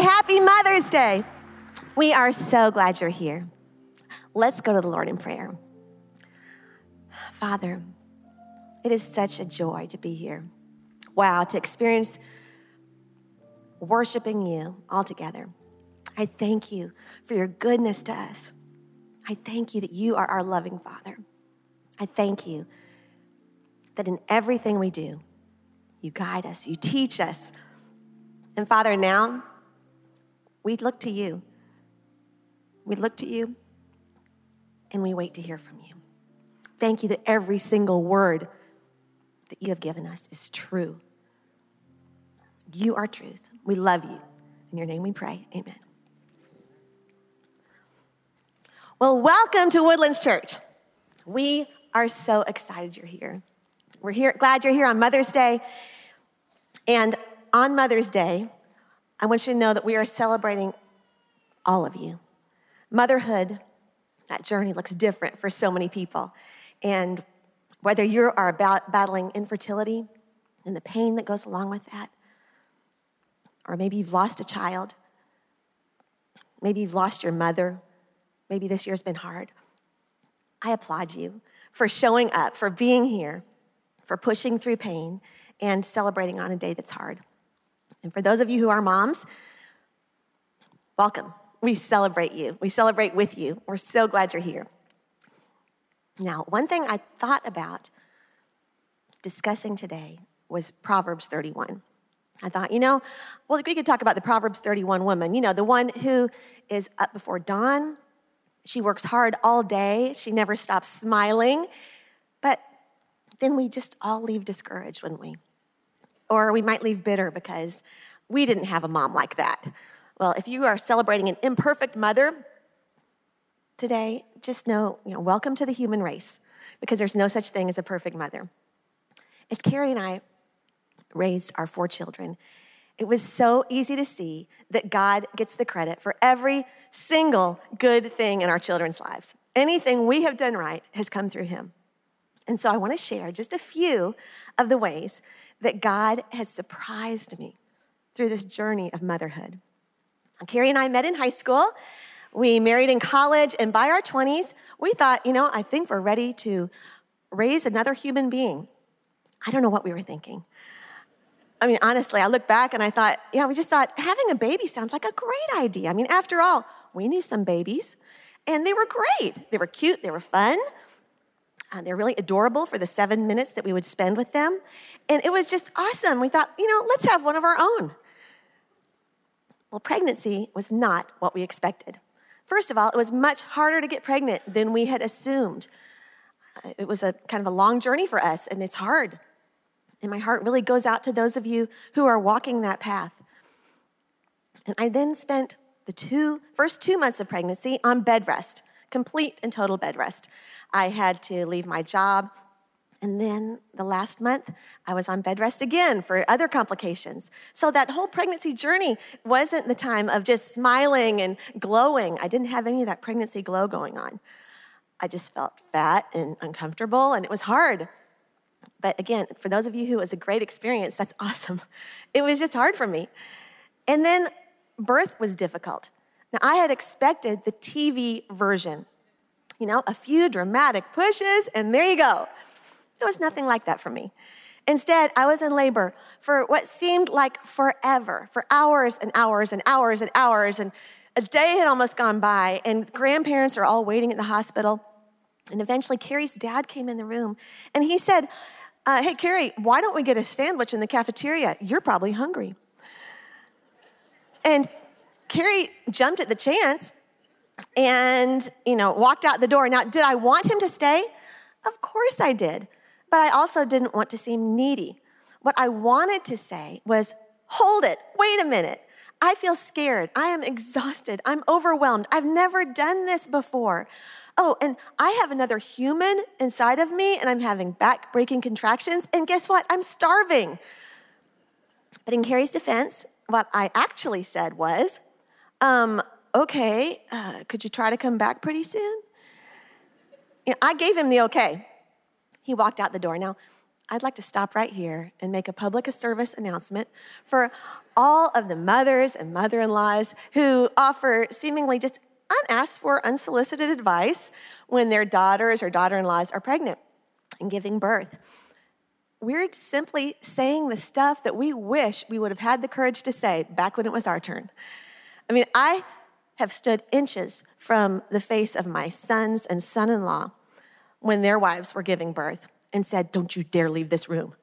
Happy Mother's Day. We are so glad you're here. Let's go to the Lord in prayer. Father, it is such a joy to be here. Wow, to experience worshiping you all together. I thank you for your goodness to us. I thank you that you are our loving Father. I thank you that in everything we do, you guide us, you teach us. And Father, now we look to you. We look to you and we wait to hear from you. Thank you that every single word that you have given us is true. You are truth. We love you. In your name we pray. Amen. Well, welcome to Woodlands Church. We are so excited you're here. We're here, glad you're here on Mother's Day. And on Mother's Day, I want you to know that we are celebrating all of you. Motherhood, that journey looks different for so many people. And whether you are about battling infertility and the pain that goes along with that, or maybe you've lost a child, maybe you've lost your mother, maybe this year's been hard, I applaud you for showing up, for being here, for pushing through pain, and celebrating on a day that's hard. And for those of you who are moms, welcome. We celebrate you. We celebrate with you. We're so glad you're here. Now, one thing I thought about discussing today was Proverbs 31. I thought, you know, well, we could talk about the Proverbs 31 woman, you know, the one who is up before dawn. She works hard all day. She never stops smiling. But then we just all leave discouraged, wouldn't we? Or we might leave bitter because we didn't have a mom like that. Well, if you are celebrating an imperfect mother today, just know, you know, welcome to the human race because there's no such thing as a perfect mother. As Kerry and I raised our four children, it was so easy to see that God gets the credit for every single good thing in our children's lives. Anything we have done right has come through Him. And so I want to share just a few of the ways that God has surprised me through this journey of motherhood. Kerry and I met in high school. We married in college, and by our 20s, we thought, you know, I think we're ready to raise another human being. I don't know what we were thinking. I mean, honestly, I look back and I thought, yeah, we just thought having a baby sounds like a great idea. I mean, after all, we knew some babies, and they were great. They were cute, they were fun. Uh, they're really adorable for the seven minutes that we would spend with them. And it was just awesome. We thought, you know, let's have one of our own. Well, pregnancy was not what we expected. First of all, it was much harder to get pregnant than we had assumed. Uh, it was a kind of a long journey for us, and it's hard. And my heart really goes out to those of you who are walking that path. And I then spent the two, first two months of pregnancy on bed rest, complete and total bed rest. I had to leave my job. And then the last month, I was on bed rest again for other complications. So that whole pregnancy journey wasn't the time of just smiling and glowing. I didn't have any of that pregnancy glow going on. I just felt fat and uncomfortable, and it was hard. But again, for those of you who it was a great experience, that's awesome. It was just hard for me. And then birth was difficult. Now, I had expected the TV version you know, a few dramatic pushes, and there you go. It was nothing like that for me. Instead, I was in labor for what seemed like forever, for hours and hours and hours and hours. And a day had almost gone by, and grandparents are all waiting at the hospital. And eventually, Kerry's dad came in the room, and he said, uh, Hey, Kerry, why don't we get a sandwich in the cafeteria? You're probably hungry. And Kerry jumped at the chance and, you know, walked out the door. Now, did I want him to stay? Of course I did. But I also didn't want to seem needy. What I wanted to say was, hold it, wait a minute. I feel scared. I am exhausted. I'm overwhelmed. I've never done this before. Oh, and I have another human inside of me, and I'm having back breaking contractions. And guess what? I'm starving. But in Kerry's defense, what I actually said was, um, okay, uh, could you try to come back pretty soon? You know, I gave him the okay. He walked out the door. Now, I'd like to stop right here and make a public service announcement for all of the mothers and mother in laws who offer seemingly just unasked for, unsolicited advice when their daughters or daughter in laws are pregnant and giving birth. We're simply saying the stuff that we wish we would have had the courage to say back when it was our turn. I mean, I have stood inches from the face of my sons and son in law when their wives were giving birth and said, Don't you dare leave this room.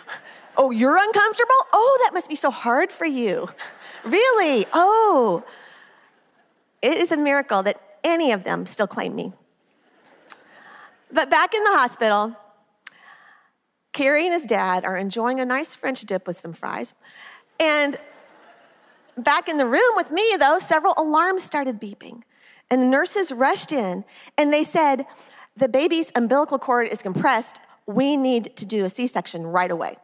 oh, you're uncomfortable? Oh, that must be so hard for you. really? Oh. It is a miracle that any of them still claim me. But back in the hospital, Kerry and his dad are enjoying a nice French dip with some fries. And back in the room with me, though, several alarms started beeping. And the nurses rushed in and they said, The baby's umbilical cord is compressed. We need to do a C section right away.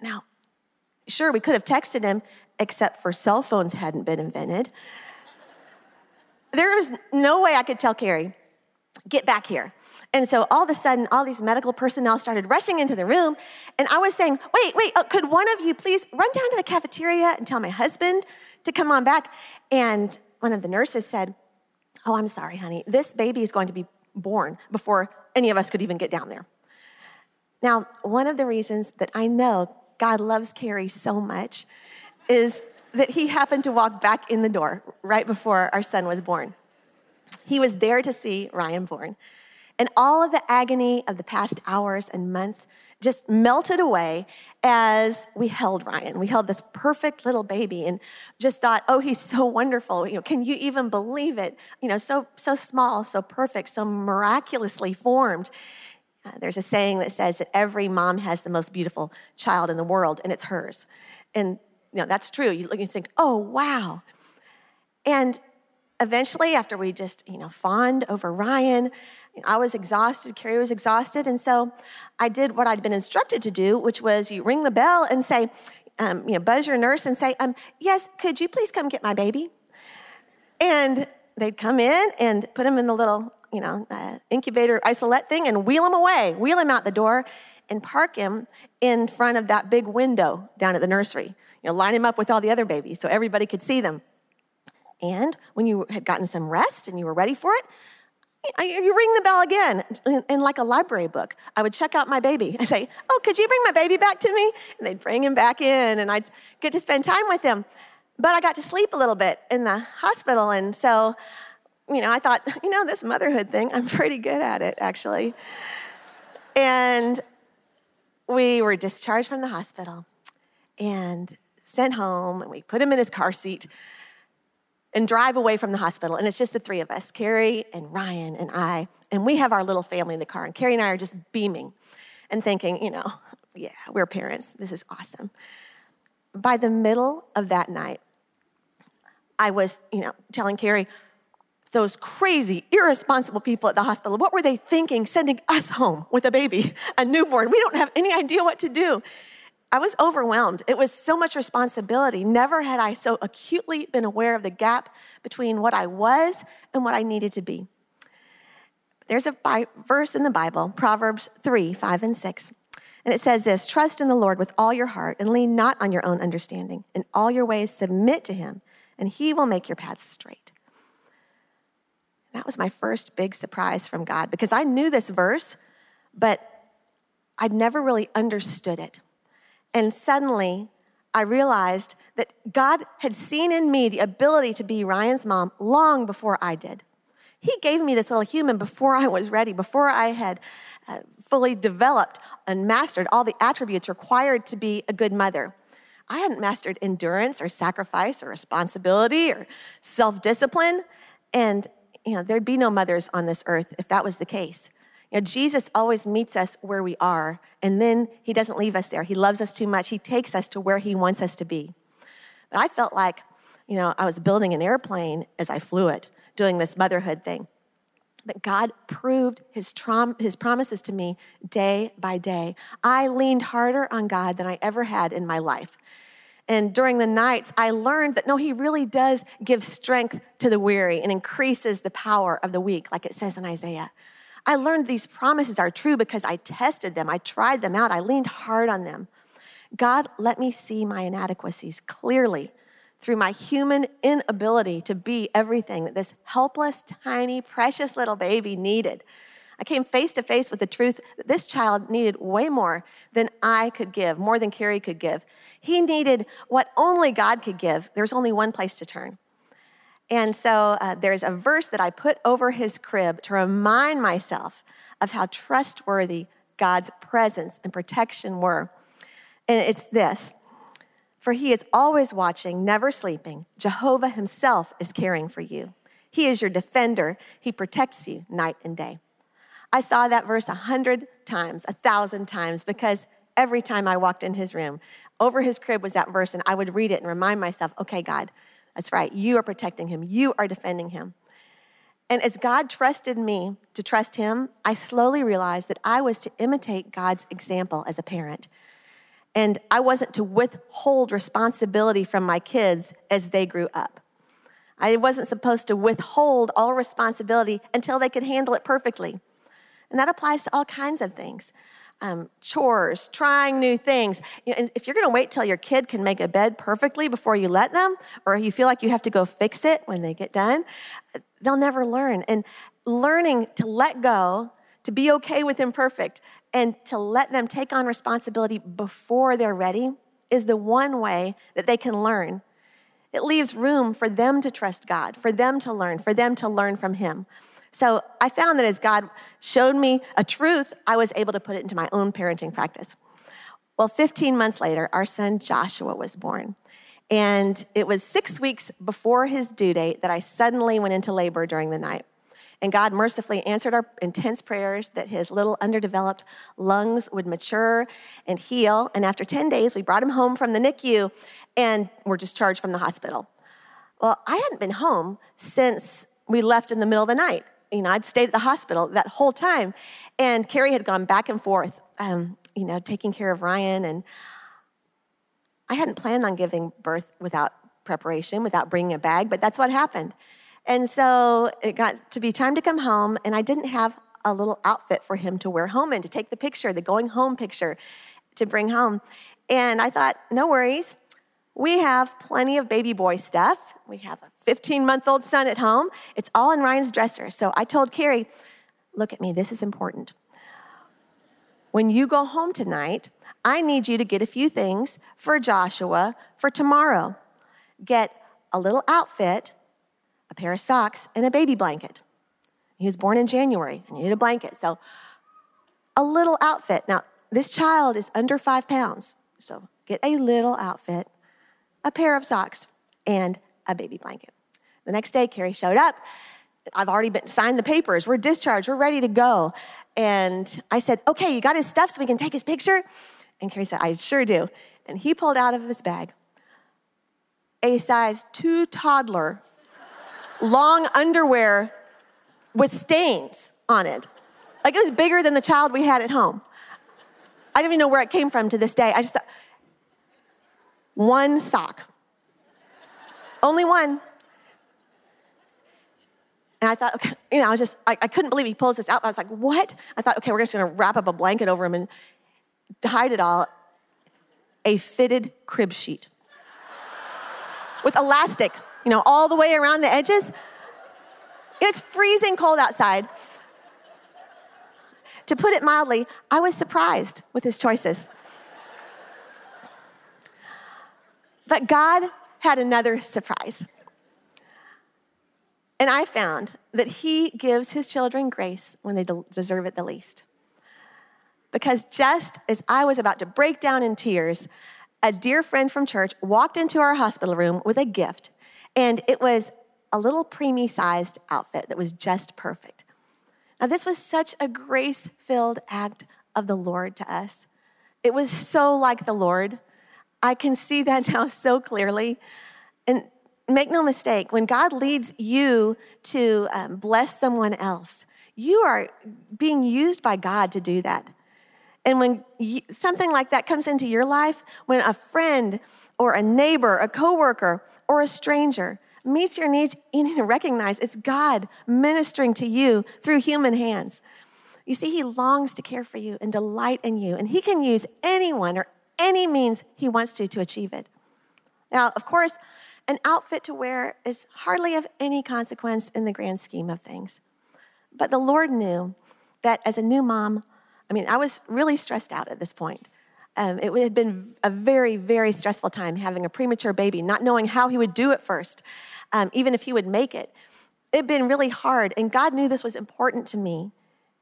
Now, sure, we could have texted him, except for cell phones hadn't been invented. There was no way I could tell Kerry, Get back here. And so all of a sudden, all these medical personnel started rushing into the room. And I was saying, wait, wait, uh, could one of you please run down to the cafeteria and tell my husband to come on back? And one of the nurses said, Oh, I'm sorry, honey. This baby is going to be born before any of us could even get down there. Now, one of the reasons that I know God loves Kerry so much is that he happened to walk back in the door right before our son was born. He was there to see Ryan born. And all of the agony of the past hours and months just melted away as we held Ryan. We held this perfect little baby and just thought, oh, he's so wonderful. You know, can you even believe it? You know, so so small, so perfect, so miraculously formed. Uh, there's a saying that says that every mom has the most beautiful child in the world, and it's hers. And you know, that's true. You look and think, oh, wow. And eventually, after we just, you know, fawned over Ryan, I was exhausted, Kerry was exhausted, and so I did what I'd been instructed to do, which was you ring the bell and say, um, you know, buzz your nurse and say, um, yes, could you please come get my baby? And they'd come in and put him in the little, you know, uh, incubator isolate thing and wheel him away, wheel him out the door, and park him in front of that big window down at the nursery. You know, line him up with all the other babies so everybody could see them. And when you had gotten some rest and you were ready for it, you ring the bell again in, in, like a library book. I would check out my baby. I say, "Oh, could you bring my baby back to me?" And they'd bring him back in, and I'd get to spend time with him. But I got to sleep a little bit in the hospital, and so, you know, I thought, you know, this motherhood thing, I'm pretty good at it actually. And we were discharged from the hospital and sent home, and we put him in his car seat and drive away from the hospital. And it's just the three of us Kerry and Ryan and I. And we have our little family in the car. And Kerry and I are just beaming and thinking, you know, yeah, we're parents. This is awesome. By the middle of that night, I was, you know, telling Kerry, those crazy, irresponsible people at the hospital, what were they thinking sending us home with a baby, a newborn? We don't have any idea what to do. I was overwhelmed. It was so much responsibility. Never had I so acutely been aware of the gap between what I was and what I needed to be. There's a verse in the Bible, Proverbs 3 5 and 6. And it says this Trust in the Lord with all your heart and lean not on your own understanding. In all your ways, submit to him, and he will make your paths straight. That was my first big surprise from God because I knew this verse, but I'd never really understood it. And suddenly, I realized that God had seen in me the ability to be Ryan's mom long before I did. He gave me this little human before I was ready, before I had uh, fully developed and mastered all the attributes required to be a good mother. I hadn't mastered endurance or sacrifice or responsibility or self discipline. And, you know, there'd be no mothers on this earth if that was the case. You know, Jesus always meets us where we are, and then he doesn't leave us there. He loves us too much. He takes us to where he wants us to be. But I felt like, you know, I was building an airplane as I flew it, doing this motherhood thing. But God proved his, traum- his promises to me day by day. I leaned harder on God than I ever had in my life. And during the nights, I learned that no, he really does give strength to the weary and increases the power of the weak, like it says in Isaiah. I learned these promises are true because I tested them, I tried them out, I leaned hard on them. God, let me see my inadequacies clearly through my human inability to be everything that this helpless, tiny, precious little baby needed. I came face to face with the truth that this child needed way more than I could give, more than Kerry could give. He needed what only God could give. There's only one place to turn. And so uh, there's a verse that I put over his crib to remind myself of how trustworthy God's presence and protection were. And it's this For he is always watching, never sleeping. Jehovah himself is caring for you. He is your defender, he protects you night and day. I saw that verse a hundred times, a thousand times, because every time I walked in his room, over his crib was that verse, and I would read it and remind myself, okay, God, that's right. You are protecting him, you are defending him. And as God trusted me to trust him, I slowly realized that I was to imitate God's example as a parent. And I wasn't to withhold responsibility from my kids as they grew up. I wasn't supposed to withhold all responsibility until they could handle it perfectly. And that applies to all kinds of things um, chores, trying new things. You know, if you're going to wait till your kid can make a bed perfectly before you let them, or you feel like you have to go fix it when they get done, they'll never learn. And learning to let go, to be okay with imperfect, and to let them take on responsibility before they're ready is the one way that they can learn. It leaves room for them to trust God, for them to learn, for them to learn from Him. So I found that as God showed me a truth, I was able to put it into my own parenting practice. Well, 15 months later, our son Joshua was born. And it was six weeks before his due date that I suddenly went into labor during the night. And God mercifully answered our intense prayers that his little underdeveloped lungs would mature and heal. And after 10 days, we brought him home from the NICU and were discharged from the hospital. Well, I hadn't been home since we left in the middle of the night you know, I'd stayed at the hospital that whole time. And Kerry had gone back and forth, um, you know, taking care of Ryan. And I hadn't planned on giving birth without preparation, without bringing a bag, but that's what happened. And so it got to be time to come home, and I didn't have a little outfit for him to wear home in to take the picture, the going home picture to bring home. And I thought, no worries. We have plenty of baby boy stuff. We have a 15 month old son at home. It's all in Ryan's dresser. So I told Kerry, look at me, this is important. When you go home tonight, I need you to get a few things for Joshua for tomorrow. Get a little outfit, a pair of socks, and a baby blanket. He was born in January and needed a blanket. So, a little outfit. Now, this child is under five pounds. So, get a little outfit a pair of socks, and a baby blanket. The next day, Kerry showed up. I've already been signed the papers. We're discharged. We're ready to go. And I said, "Okay, you got his stuff so we can take his picture." And Kerry said, "I sure do." And he pulled out of his bag a size two toddler long underwear with stains on it. Like it was bigger than the child we had at home. I don't even know where it came from to this day. I just thought, one sock. Only one. And I thought, okay, you know, I was just, I, I, couldn't believe he pulls this out. I was like, what? I thought, okay, we're just gonna wrap up a blanket over him and hide it all. A fitted crib sheet with elastic, you know, all the way around the edges. It's freezing cold outside. To put it mildly, I was surprised with his choices. But God had another surprise. And I found that He gives His children grace when they deserve it the least. Because just as I was about to break down in tears, a dear friend from church walked into our hospital room with a gift, and it was a little preemie sized outfit that was just perfect. Now, this was such a grace filled act of the Lord to us. It was so like the Lord I can see that now so clearly. And make no mistake, when God leads you to um, bless someone else, you are being used by God to do that. And when you, something like that comes into your life, when a friend or a neighbor, a coworker, or a stranger meets your needs, you need to recognize it's God ministering to you through human hands. You see, He longs to care for you and delight in you, and He can use anyone or any means he wants to to achieve it. Now, of course, an outfit to wear is hardly of any consequence in the grand scheme of things. But the Lord knew that as a new mom, I mean, I was really stressed out at this point. Um, it had been a very, very stressful time having a premature baby, not knowing how he would do at first, um, even if he would make it. It had been really hard, and God knew this was important to me.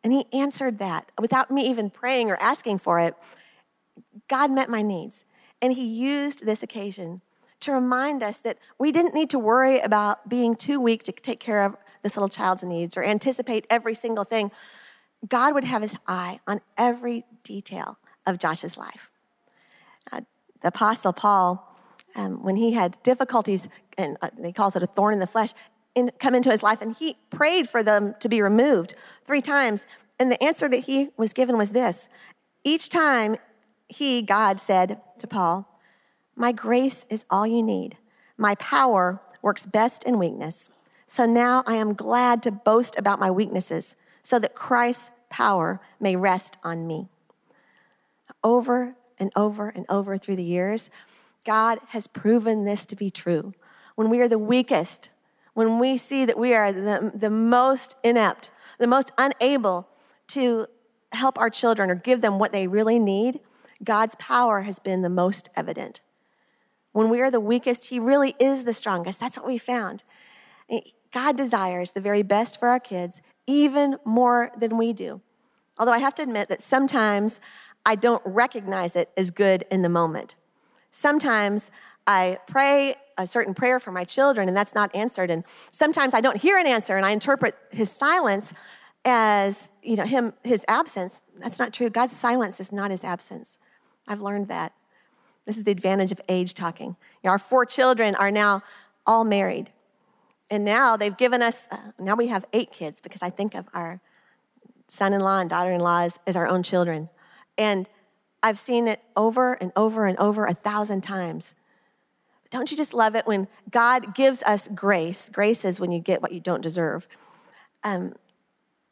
And He answered that without me even praying or asking for it. God met my needs, and He used this occasion to remind us that we didn't need to worry about being too weak to take care of this little child's needs or anticipate every single thing. God would have His eye on every detail of Josh's life. Uh, the Apostle Paul, um, when he had difficulties, and uh, he calls it a thorn in the flesh, in, come into his life, and he prayed for them to be removed three times. And the answer that he was given was this each time he, God, said to Paul, My grace is all you need. My power works best in weakness. So now I am glad to boast about my weaknesses so that Christ's power may rest on me. Over and over and over through the years, God has proven this to be true. When we are the weakest, when we see that we are the, the most inept, the most unable to help our children or give them what they really need, God's power has been the most evident. When we are the weakest, He really is the strongest. That's what we found. Eh, God desires the very best for our kids, even more than we do. Although I have to admit that sometimes I don't recognize it as good in the moment. Sometimes I pray a certain prayer for my children and that's not answered. And sometimes I don't hear an answer and I interpret his silence as, you know, him, his absence. That's not true. God's silence is not his absence. I've learned that. This is the advantage of age talking. You know, our four children are now all married. And now they've given us, uh, now we have eight kids because I think of our son in law and daughter in law as, as our own children. And I've seen it over and over and over a thousand times don't you just love it when God gives us grace? Grace is when you get what you don't deserve. Um,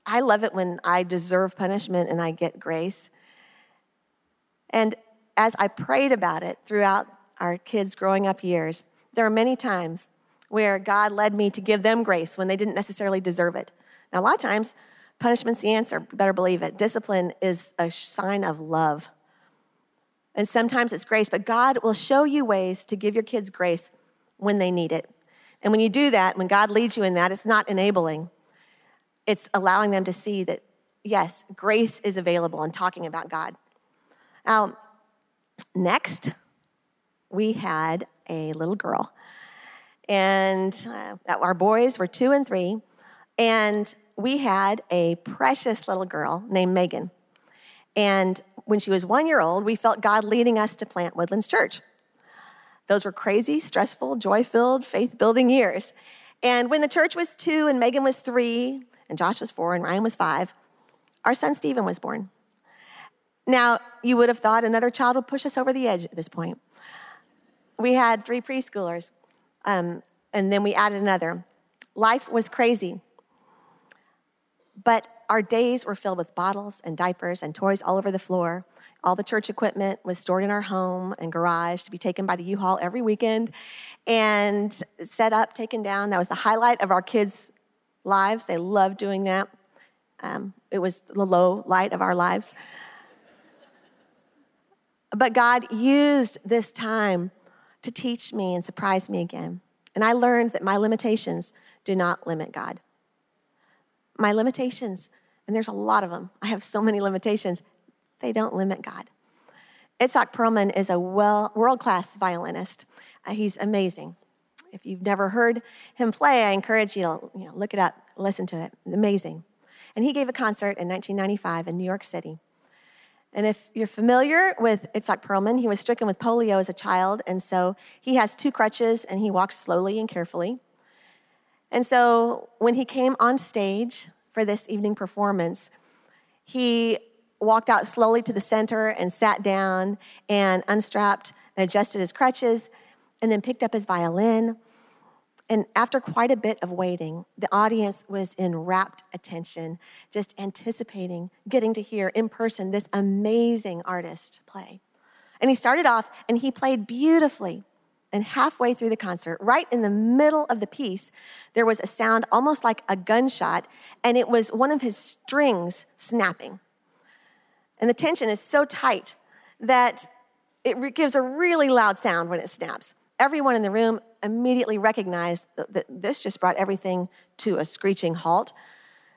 I love it when I deserve punishment and I get grace. And as I prayed about it throughout our kids' growing up years, there are many times where God led me to give them grace when they didn't necessarily deserve it. Now, a lot of times, punishment's the answer, better believe it. Discipline is a sign of love. And sometimes it's grace, but God will show you ways to give your kids grace when they need it. And when you do that, when God leads you in that, it's not enabling, it's allowing them to see that, yes, grace is available and talking about God. Now, next, we had a little girl. And uh, our boys were two and three. And we had a precious little girl named Megan. And when she was one year old, we felt God leading us to plant Woodlands Church. Those were crazy, stressful, joy filled, faith building years. And when the church was two and Megan was three, and Josh was four and Ryan was five, our son Stephen was born. Now, you would have thought another child would push us over the edge at this point. We had three preschoolers, um, and then we added another. Life was crazy. But our days were filled with bottles and diapers and toys all over the floor. All the church equipment was stored in our home and garage to be taken by the U-Haul every weekend and set up, taken down. That was the highlight of our kids' lives. They loved doing that. Um, it was the low light of our lives. But God used this time to teach me and surprise me again. And I learned that my limitations do not limit God my limitations, and there's a lot of them. I have so many limitations. They don't limit God. Itzhak Perlman is a well, world-class violinist. Uh, he's amazing. If you've never heard him play, I encourage you to you know, look it up, listen to it. It's amazing. And he gave a concert in 1995 in New York City. And if you're familiar with Itzhak Perlman, he was stricken with polio as a child, and so he has two crutches and he walks slowly and carefully. And so when he came on stage for this evening performance, he walked out slowly to the center and sat down and unstrapped and adjusted his crutches and then picked up his violin. And after quite a bit of waiting, the audience was in rapt attention, just anticipating getting to hear in person this amazing artist play. And he started off and he played beautifully. And halfway through the concert, right in the middle of the piece, there was a sound almost like a gunshot, and it was one of his strings snapping. And the tension is so tight that it gives a really loud sound when it snaps. Everyone in the room immediately recognized that this just brought everything to a screeching halt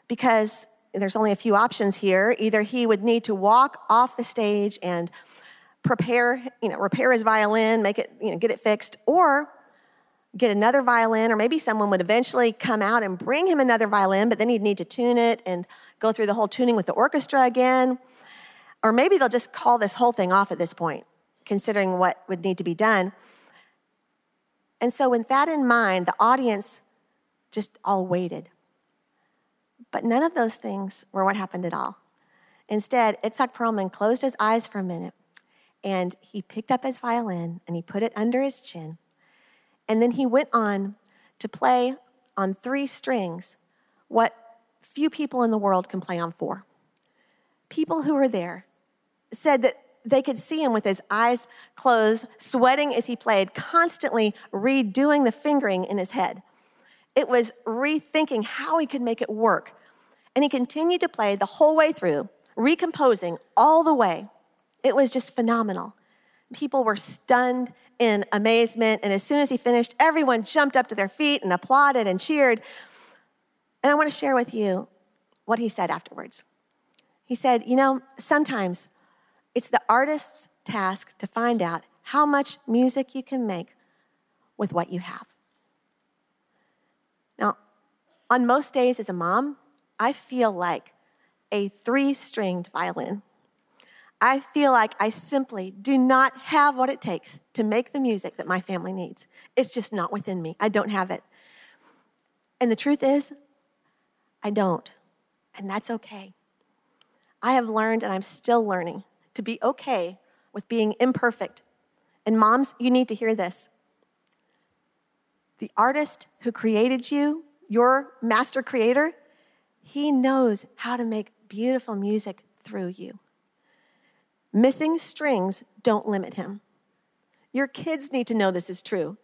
because there's only a few options here. Either he would need to walk off the stage and prepare, you know, repair his violin, make it, you know, get it fixed, or get another violin, or maybe someone would eventually come out and bring him another violin, but then he'd need to tune it and go through the whole tuning with the orchestra again. Or maybe they'll just call this whole thing off at this point, considering what would need to be done. And so, with that in mind, the audience just all waited. But none of those things were what happened at all. Instead, Itzhak Perlman closed his eyes for a minute and he picked up his violin and he put it under his chin. And then he went on to play on three strings what few people in the world can play on four. People who were there said that they could see him with his eyes closed, sweating as he played, constantly redoing the fingering in his head. It was rethinking how he could make it work. And he continued to play the whole way through, recomposing all the way. It was just phenomenal. People were stunned in amazement. And as soon as he finished, everyone jumped up to their feet and applauded and cheered. And I want to share with you what he said afterwards. He said, You know, sometimes it's the artist's task to find out how much music you can make with what you have. Now, on most days as a mom, I feel like a three stringed violin I feel like I simply do not have what it takes to make the music that my family needs. It's just not within me. I don't have it. And the truth is, I don't. And that's okay. I have learned, and I'm still learning, to be okay with being imperfect. And moms, you need to hear this. The artist who created you, your master creator, he knows how to make beautiful music through you. Missing strings don't limit him. Your kids need to know this is true.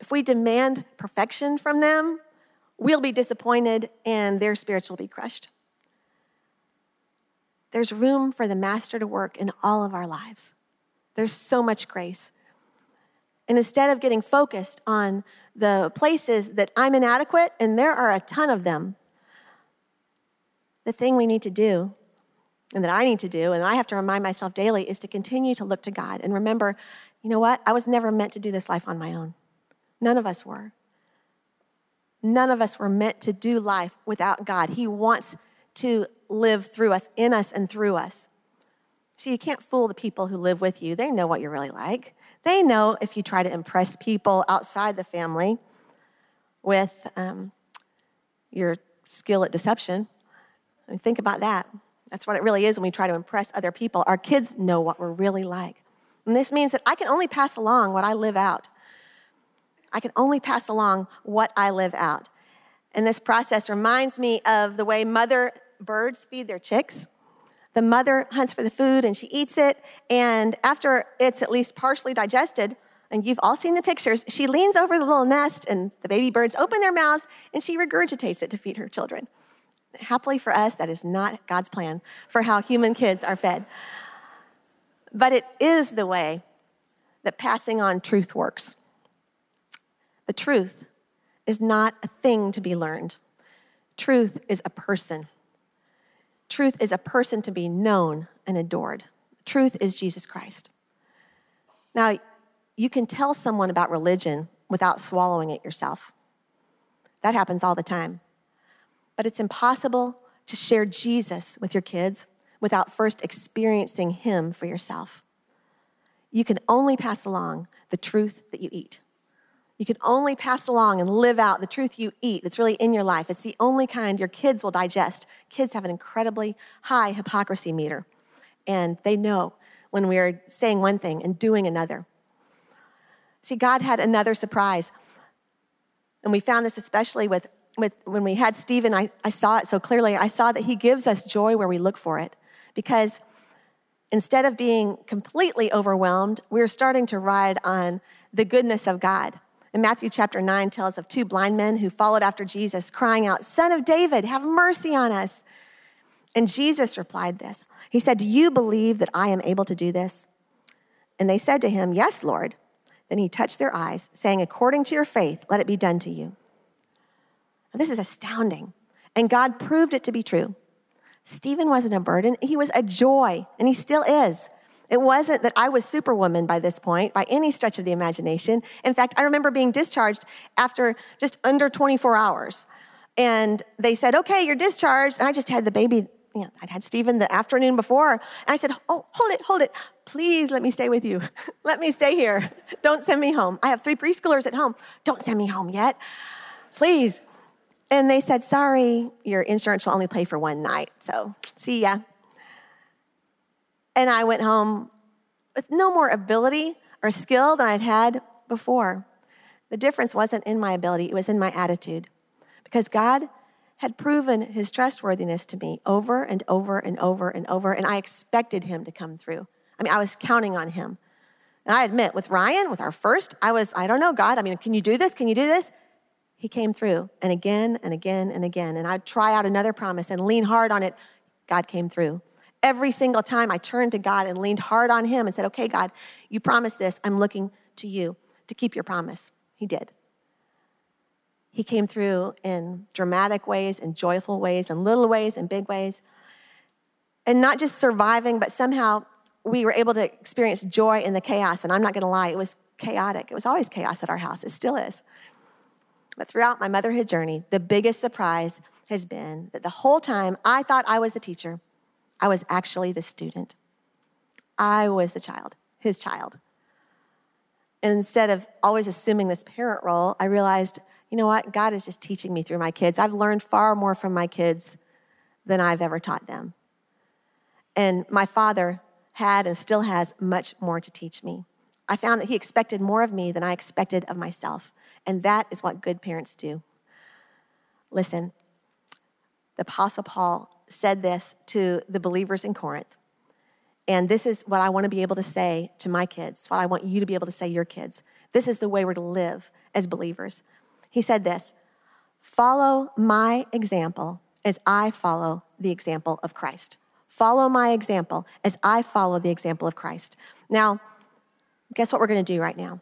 If we demand perfection from them, we'll be disappointed and their spirits will be crushed. There's room for the Master to work in all of our lives. There's so much grace. And instead of getting focused on the places that I'm inadequate, and there are a ton of them, the thing we need to do and that I need to do, and I have to remind myself daily, is to continue to look to God and remember, you know what? I was never meant to do this life on my own. None of us were. None of us were meant to do life without God. He wants to live through us, in us, and through us. See, you can't fool the people who live with you. They know what you're really like. They know if you try to impress people outside the family with um, your skill at deception. I mean, think about that. That's what it really is when we try to impress other people. Our kids know what we're really like. And this means that I can only pass along what I live out. I can only pass along what I live out. And this process reminds me of the way mother birds feed their chicks. The mother hunts for the food and she eats it, and after it's at least partially digested, and you've all seen the pictures, she leans over the little nest and the baby birds open their mouths and she regurgitates it to feed her children. Happily for us, that is not God's plan for how human kids are fed. But it is the way that passing on truth works. The truth is not a thing to be learned, truth is a person. Truth is a person to be known and adored. Truth is Jesus Christ. Now, you can tell someone about religion without swallowing it yourself. That happens all the time. But it's impossible to share Jesus with your kids without first experiencing Him for yourself. You can only pass along the truth that you eat. You can only pass along and live out the truth you eat that's really in your life. It's the only kind your kids will digest. Kids have an incredibly high hypocrisy meter, and they know when we are saying one thing and doing another. See, God had another surprise. And we found this especially with with, when we had Stephen, I, I saw it so clearly. I saw that he gives us joy where we look for it because instead of being completely overwhelmed, we're starting to ride on the goodness of God. And Matthew chapter 9 tells of two blind men who followed after Jesus, crying out, Son of David, have mercy on us. And Jesus replied this He said, Do you believe that I am able to do this? And they said to him, Yes, Lord. Then he touched their eyes, saying, According to your faith, let it be done to you. Now, this is astounding. And God proved it to be true. Stephen wasn't a burden, he was a joy, and he still is. It wasn't that I was superwoman by this point, by any stretch of the imagination. In fact, I remember being discharged after just under 24 hours. And they said, okay, you're discharged. And I just had the baby, you know, I'd had Stephen the afternoon before. And I said, oh, hold it, hold it. Please let me stay with you. let me stay here. Don't send me home. I have three preschoolers at home. Don't send me home yet. Please. And they said, sorry, your insurance will only pay for one night. So see ya. And I went home with no more ability or skill than I'd had before. The difference wasn't in my ability, it was in my attitude. Because God had proven his trustworthiness to me over and over and over and over, and I expected him to come through. I mean, I was counting on him. And I admit, with Ryan, with our first, I was, I don't know, God, I mean, can you do this? Can you do this? he came through and again and again and again. And I'd try out another promise and lean hard on it. God came through. Every single time I turned to God and leaned hard on Him and said, Okay, God, you promised this. I'm looking to you to keep your promise. He did. He came through in dramatic ways, in joyful ways, in little ways, in big ways. And not just surviving, but somehow we were able to experience joy in the chaos. And I'm not gonna lie, it was chaotic. It was always chaos at our house, it still is. But throughout my motherhood journey, the biggest surprise has been that the whole time I thought I was the teacher, I was actually the student. I was the child, his child. And instead of always assuming this parent role, I realized, you know what? God is just teaching me through my kids. I've learned far more from my kids than I've ever taught them. And my father had and still has much more to teach me. I found that he expected more of me than I expected of myself. And that is what good parents do. Listen, the Apostle Paul said this to the believers in Corinth. And this is what I want to be able to say to my kids, what I want you to be able to say to your kids. This is the way we're to live as believers. He said this Follow my example as I follow the example of Christ. Follow my example as I follow the example of Christ. Now, guess what we're going to do right now?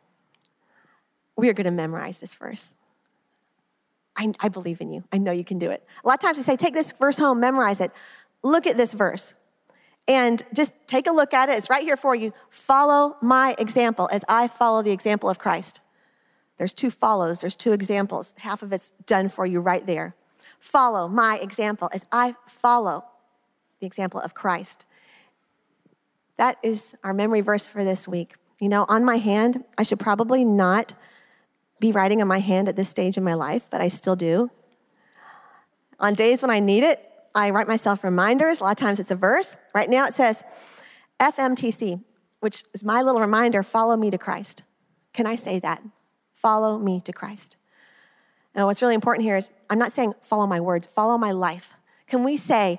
we are going to memorize this verse. I, I, believe in you. I know you can do it. A lot of times we say, take this verse home, memorize it. Look at this verse and just take a look at it. It's right here for you. Follow my example as I follow the example of Christ. There's two follows, there's two examples. Half of it's done for you right there. Follow my example as I follow the example of Christ. That is our memory verse for this week. You know, on my hand, I should probably not be writing on my hand at this stage in my life, but I still do. On days when I need it, I write myself reminders. A lot of times it's a verse. Right now it says FMTC, which is my little reminder follow me to Christ. Can I say that? Follow me to Christ. Now, what's really important here is I'm not saying follow my words, follow my life. Can we say,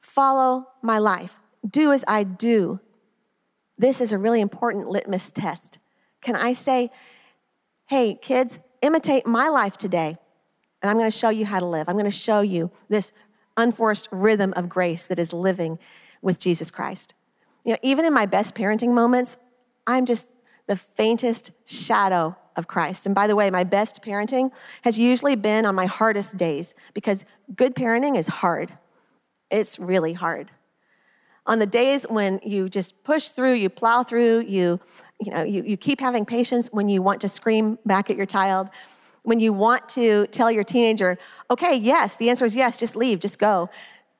follow my life? Do as I do. This is a really important litmus test. Can I say, hey, kids, imitate my life today, and I'm going to show you how to live. I'm going to show you this unforced rhythm of grace that is living with Jesus Christ. You know, even in my best parenting moments, I'm just the faintest shadow of Christ. And by the way, my best parenting has usually been on my hardest days because good parenting is hard. It's really hard. On the days when you just push through, you plow through, you you know, you, you keep having patience when you want to scream back at your child, when you want to tell your teenager, okay, yes, the answer is yes, just leave, just go,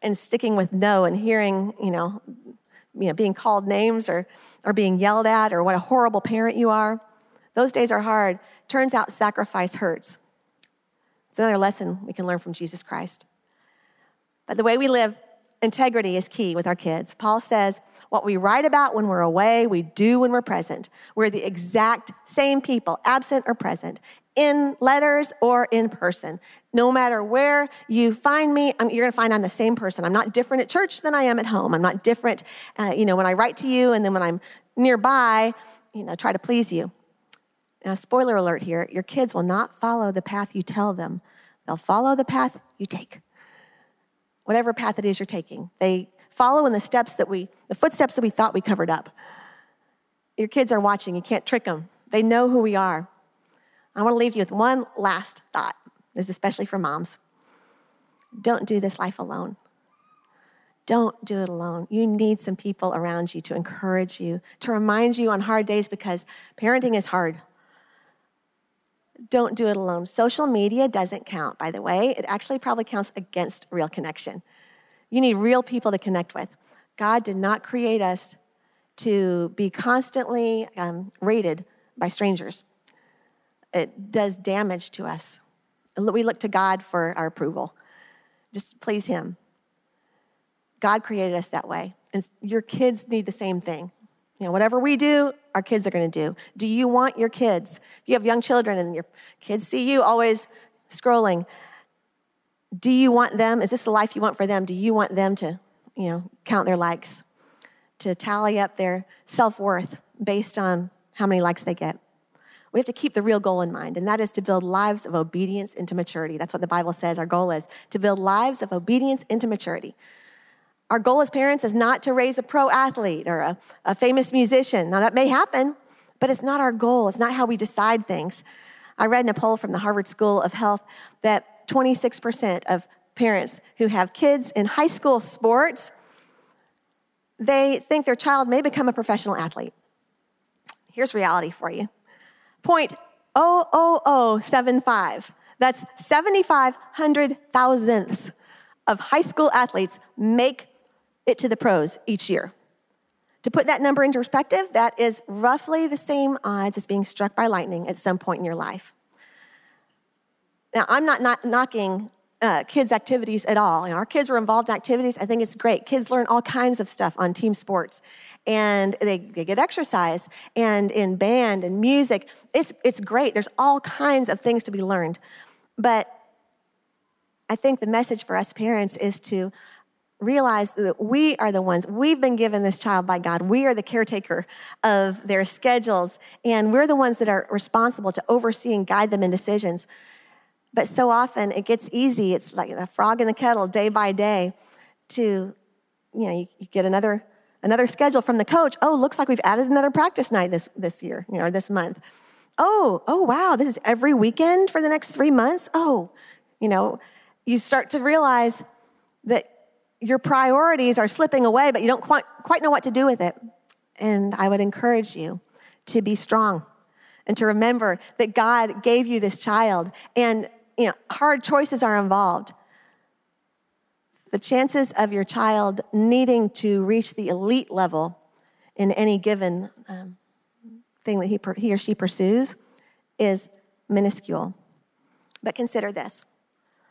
and sticking with no and hearing, you know, you know, being called names or, or being yelled at or what a horrible parent you are. Those days are hard. Turns out sacrifice hurts. It's another lesson we can learn from Jesus Christ. But the way we live, integrity is key with our kids. Paul says, what we write about when we're away, we do when we're present. We're the exact same people, absent or present. in letters or in person. No matter where you find me, I'm, you're going to find I'm the same person. I'm not different at church than I am at home. I'm not different, uh, you know, when I write to you and then when I'm nearby, you know, try to please you. Now, spoiler alert here your kids will not follow the path you tell them, they'll follow the path you take. Whatever path it is you're taking, they follow in the steps that we, the footsteps that we thought we covered up. Your kids are watching, you can't trick them. They know who we are. I want to leave you with one last thought. This is especially for moms. Don't do this life alone. Don't do it alone. You need some people around you to encourage you, to remind you on hard days because parenting is hard. Don't do it alone. Social media doesn't count, by the way. It actually probably counts against real connection. You need real people to connect with. God did not create us to be constantly um, rated by strangers it does damage to us. We look to God for our approval. Just please Him. God created us that way. And your kids need the same thing. You know, whatever we do, our kids are going to do. Do you want your kids? If you have young children and your kids see you always scrolling, do you want them? Is this the life you want for them? Do you want them to, you know, count their likes, to tally up their self worth based on how many likes they get? we have to keep the real goal in mind, and that is to build lives of obedience into maturity. That's what the Bible says our goal is to build lives of obedience into maturity. Our goal as parents is not to raise a pro athlete or a, a famous musician. Now, that may happen, but it's not our goal. It's not how we decide things. I read in a poll from the Harvard School of Health that 26% of parents who have kids in high school sports they think their child may become a professional athlete. Here's reality for you 0.00075. That's 7,500 hundred thousandths of high school athletes make it to the pros each year. To put that number into perspective, that is roughly the same odds as being struck by lightning at some point in your life. Now, I'm not, not knocking uh, kids' activities at all. You know, our kids were involved in activities. I think it's great. Kids learn all kinds of stuff on team sports, and they, they get exercise and in band and music. It's, it's great. There's all kinds of things to be learned. But I think the message for us parents is to realize that we are the ones, we've been given this child by God. We are the caretaker of their schedules, and we're the ones that are responsible to oversee and guide them in decisions. But so often it gets easy. It's like a frog in the kettle day by day to, you know, you, you get another another schedule from the coach. Oh, looks like we've added another practice night this, this year, you know, or this month. Oh, oh, wow, this is every weekend for the next three months. Oh, you know, you start to realize that your priorities are slipping away, but you don't quite, quite know what to do with it. And I would encourage you to be strong and to remember that God gave you this child. And you know, hard choices are involved. The chances of your child needing to reach the elite level in any given um, thing that he, he or she pursues is minuscule. But consider this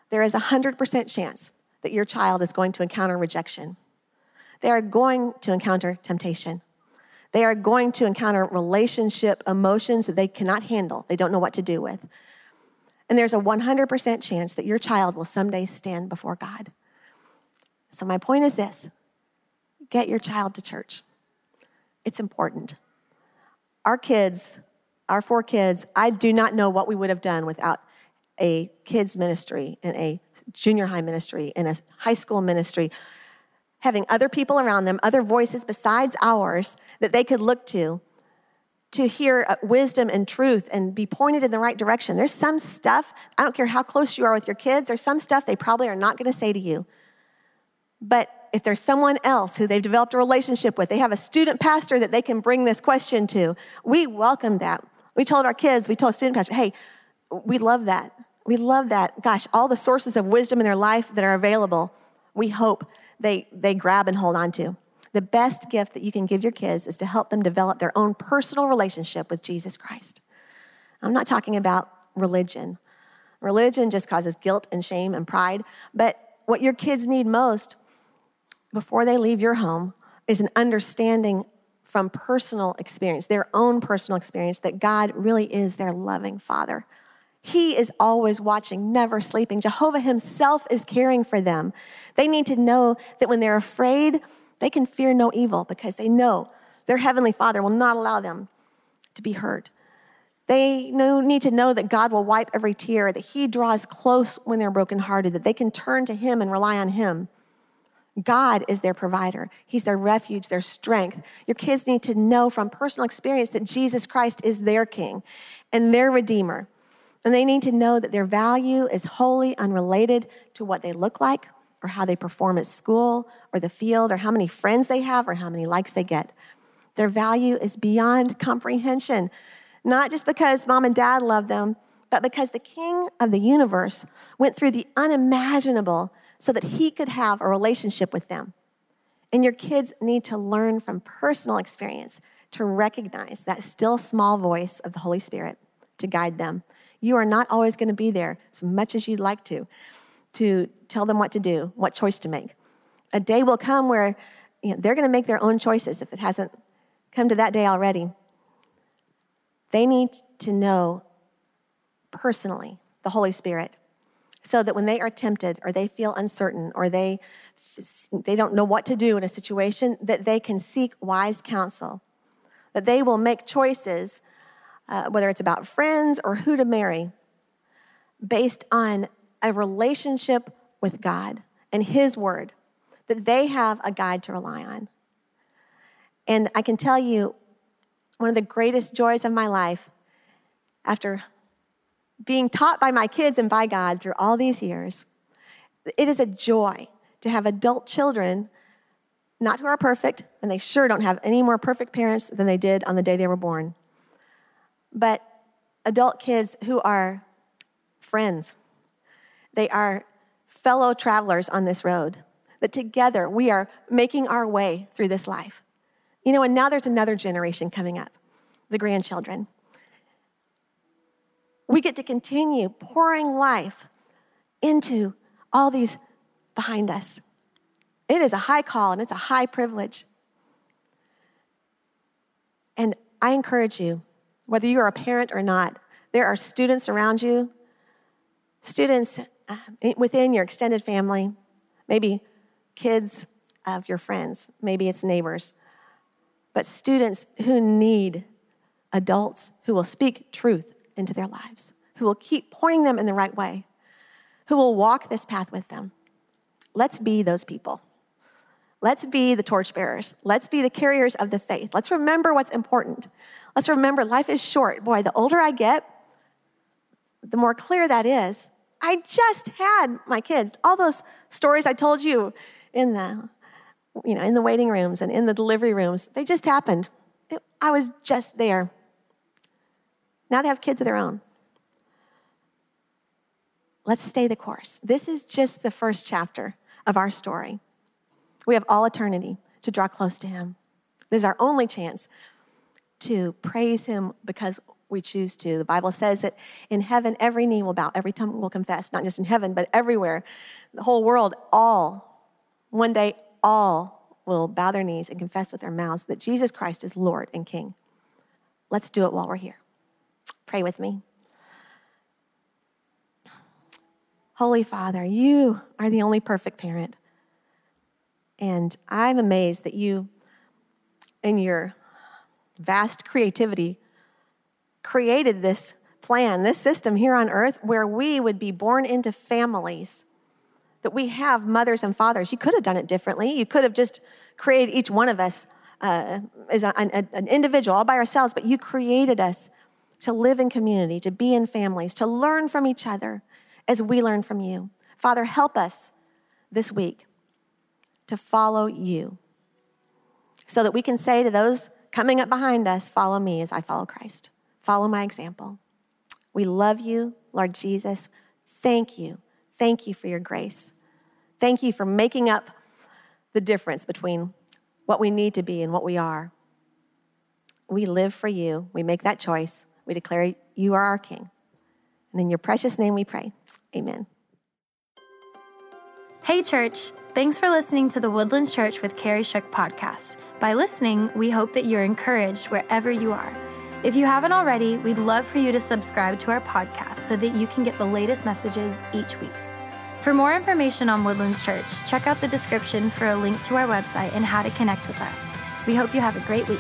there is a 100% chance that your child is going to encounter rejection. They are going to encounter temptation. They are going to encounter relationship emotions that they cannot handle, they don't know what to do with. And there's a 100% chance that your child will someday stand before God. So, my point is this get your child to church. It's important. Our kids, our four kids, I do not know what we would have done without a kids ministry and a junior high ministry and a high school ministry, having other people around them, other voices besides ours that they could look to to hear uh, wisdom and truth and be pointed in the right direction. There's some stuff, I don't care how close you are with your kids, there's some stuff they probably are not going to say to you. But if there's someone else who they've developed a relationship with, they have a student pastor that they can bring this question to, we welcome that. We told our kids, we told student pastor, hey, we love that. We love that. Gosh, all the sources of wisdom in their life that are available, we hope they, they grab and hold on to. The best gift that you can give your kids is to help them develop their own personal relationship with Jesus Christ. I'm not talking about religion. Religion just causes guilt and shame and pride. But what your kids need most before they leave your home is an understanding from personal experience, their own personal experience, that God really is their loving Father. He is always watching, never sleeping. Jehovah Himself is caring for them. They need to know that when they're afraid, they can fear no evil because they know their Heavenly Father will not allow them to be hurt. They need to know that God will wipe every tear, that He draws close when they're brokenhearted, that they can turn to Him and rely on Him. God is their provider. He's their refuge, their strength. Your kids need to know from personal experience that Jesus Christ is their King and their Redeemer. And they need to know that their value is wholly unrelated to what they look like or how they perform at school or the field or how many friends they have or how many likes they get. Their value is beyond comprehension, not just because mom and dad love them, but because the King of the universe went through the unimaginable so that he could have a relationship with them. And your kids need to learn from personal experience to recognize that still small voice of the Holy Spirit to guide them. You are not always going to be there as much as you'd like to, to tell them what to do, what choice to make. A day will come where you know, they're going to make their own choices if it hasn't come to that day already. They need to know personally the Holy Spirit so that when they are tempted or they feel uncertain or they they don't know what to do in a situation that they can seek wise counsel that they will make choices uh, whether it's about friends or who to marry based on a relationship with god and his word that they have a guide to rely on and i can tell you one of the greatest joys of my life after being taught by my kids and by God through all these years, it is a joy to have adult children, not who are perfect, and they sure don't have any more perfect parents than they did on the day they were born, but adult kids who are friends. They are fellow travelers on this road, that together we are making our way through this life. You know, and now there's another generation coming up, the grandchildren we get to continue pouring life into all these behind us. It is a high call and it's a high privilege. And I encourage you, whether you are a parent or not, there are students around you, students uh, within your extended family, maybe kids of your friends, maybe it's neighbors, but students who need adults who will speak truth into their lives, who will keep pointing them in the right way, who will walk this path with them. Let's be those people. Let's be the torchbearers. Let's be the carriers of the faith. Let's remember what's important. Let's remember life is short. Boy, the older I get, the more clear that is. I just had my kids. All those stories I told you in the you know, in the waiting rooms and in the delivery rooms, they just happened. It, I was just there. Now they have kids of their own. Let's stay the course. This is just the first chapter of our story. We have all eternity to draw close to Him. This is our only chance to praise Him because we choose to. The Bible says that in heaven, every knee will bow, every tongue will confess, not just in heaven, but everywhere. The whole world, all, one day, all will bow their knees and confess with their mouths that Jesus Christ is Lord and King. Let's do it while we're here. Pray with me. Holy Father, you are the only perfect parent. And I'm amazed that you, in your vast creativity, created this plan, this system here on earth where we would be born into families, that we have mothers and fathers. You could have done it differently. You could have just created each one of us uh, as an, an individual all by ourselves, but you created us to live in community, to be in families, to learn from each other as we learn from you. Father, help us this week to follow you so that we can say to those coming up behind us, Follow me as I follow Christ. Follow my example. We love you, Lord Jesus. Thank you. Thank you for your grace. Thank you for making up the difference between what we need to be and what we are. We live for you. We make that choice. We declare you are our King. And in your precious name we pray. Amen. Hey, church. Thanks for listening to the Woodlands Church with Kerry Shook podcast. By listening, we hope that you're encouraged wherever you are. If you haven't already, we'd love for you to subscribe to our podcast so that you can get the latest messages each week. For more information on Woodlands Church, check out the description for a link to our website and how to connect with us. We hope you have a great week.